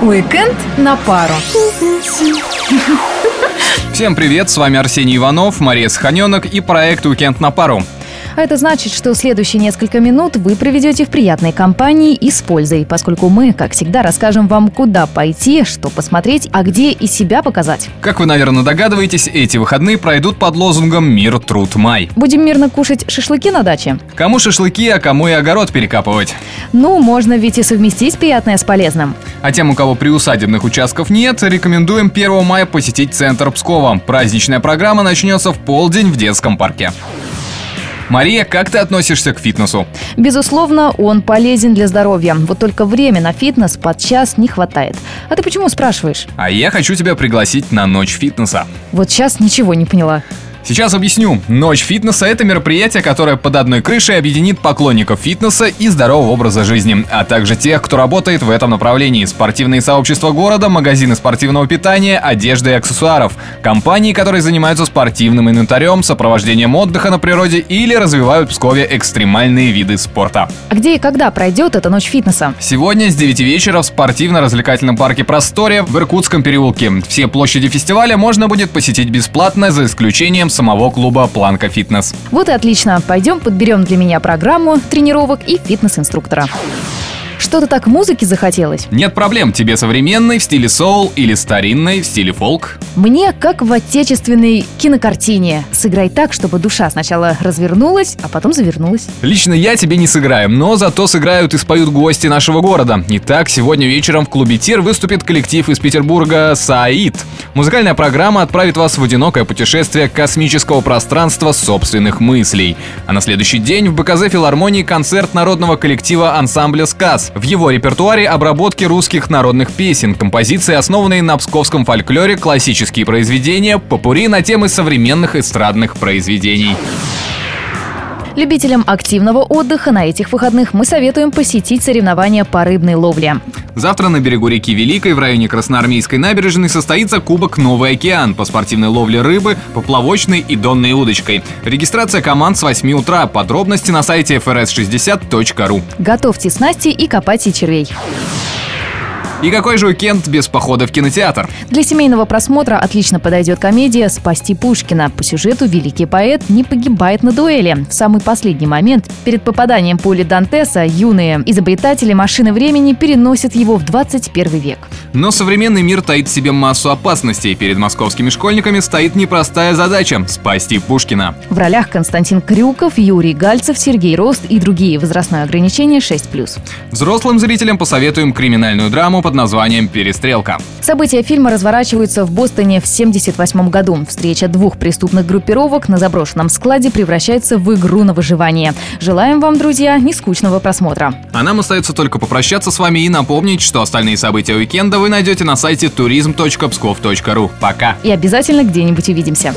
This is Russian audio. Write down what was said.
Уикенд на пару. Всем привет, с вами Арсений Иванов, Мария Саханенок и проект «Уикенд на пару». А это значит, что следующие несколько минут вы проведете в приятной компании и с пользой, поскольку мы, как всегда, расскажем вам, куда пойти, что посмотреть, а где и себя показать. Как вы, наверное, догадываетесь, эти выходные пройдут под лозунгом «Мир, труд, май». Будем мирно кушать шашлыки на даче? Кому шашлыки, а кому и огород перекапывать. Ну, можно ведь и совместить приятное с полезным. А тем, у кого приусадебных участков нет, рекомендуем 1 мая посетить центр Пскова. Праздничная программа начнется в полдень в детском парке. Мария, как ты относишься к фитнесу? Безусловно, он полезен для здоровья. Вот только время на фитнес подчас не хватает. А ты почему спрашиваешь? А я хочу тебя пригласить на ночь фитнеса. Вот сейчас ничего не поняла. Сейчас объясню. Ночь фитнеса – это мероприятие, которое под одной крышей объединит поклонников фитнеса и здорового образа жизни, а также тех, кто работает в этом направлении. Спортивные сообщества города, магазины спортивного питания, одежды и аксессуаров, компании, которые занимаются спортивным инвентарем, сопровождением отдыха на природе или развивают в Пскове экстремальные виды спорта. А где и когда пройдет эта ночь фитнеса? Сегодня с 9 вечера в спортивно-развлекательном парке «Просторе» в Иркутском переулке. Все площади фестиваля можно будет посетить бесплатно, за исключением самого клуба «Планка Фитнес». Вот и отлично. Пойдем подберем для меня программу тренировок и фитнес-инструктора. Что-то так музыки захотелось? Нет проблем, тебе современный в стиле соул или старинный в стиле фолк. Мне как в отечественной кинокартине. Сыграй так, чтобы душа сначала развернулась, а потом завернулась. Лично я тебе не сыграю, но зато сыграют и споют гости нашего города. Итак, сегодня вечером в клубе «Тир» выступит коллектив из Петербурга «Саид». Музыкальная программа отправит вас в одинокое путешествие космического пространства собственных мыслей. А на следующий день в БКЗ филармонии концерт народного коллектива ансамбля «Сказ». В его репертуаре обработки русских народных песен, композиции, основанные на псковском фольклоре, классические произведения, попури на темы современных эстрадных произведений. Любителям активного отдыха на этих выходных мы советуем посетить соревнования по рыбной ловле. Завтра на берегу реки Великой в районе Красноармейской набережной состоится Кубок «Новый океан» по спортивной ловле рыбы, поплавочной и донной удочкой. Регистрация команд с 8 утра. Подробности на сайте frs60.ru. Готовьте снасти и копайте червей. И какой же уикенд без похода в кинотеатр? Для семейного просмотра отлично подойдет комедия «Спасти Пушкина». По сюжету великий поэт не погибает на дуэли. В самый последний момент, перед попаданием пули Дантеса, юные изобретатели машины времени переносят его в 21 век. Но современный мир таит в себе массу опасностей. Перед московскими школьниками стоит непростая задача – спасти Пушкина. В ролях Константин Крюков, Юрий Гальцев, Сергей Рост и другие. Возрастное ограничение 6+. Взрослым зрителям посоветуем криминальную драму под названием «Перестрелка». События фильма разворачиваются в Бостоне в 1978 году. Встреча двух преступных группировок на заброшенном складе превращается в игру на выживание. Желаем вам, друзья, нескучного просмотра. А нам остается только попрощаться с вами и напомнить, что остальные события уикенда вы найдете на сайте turism.pskov.ru. Пока! И обязательно где-нибудь увидимся.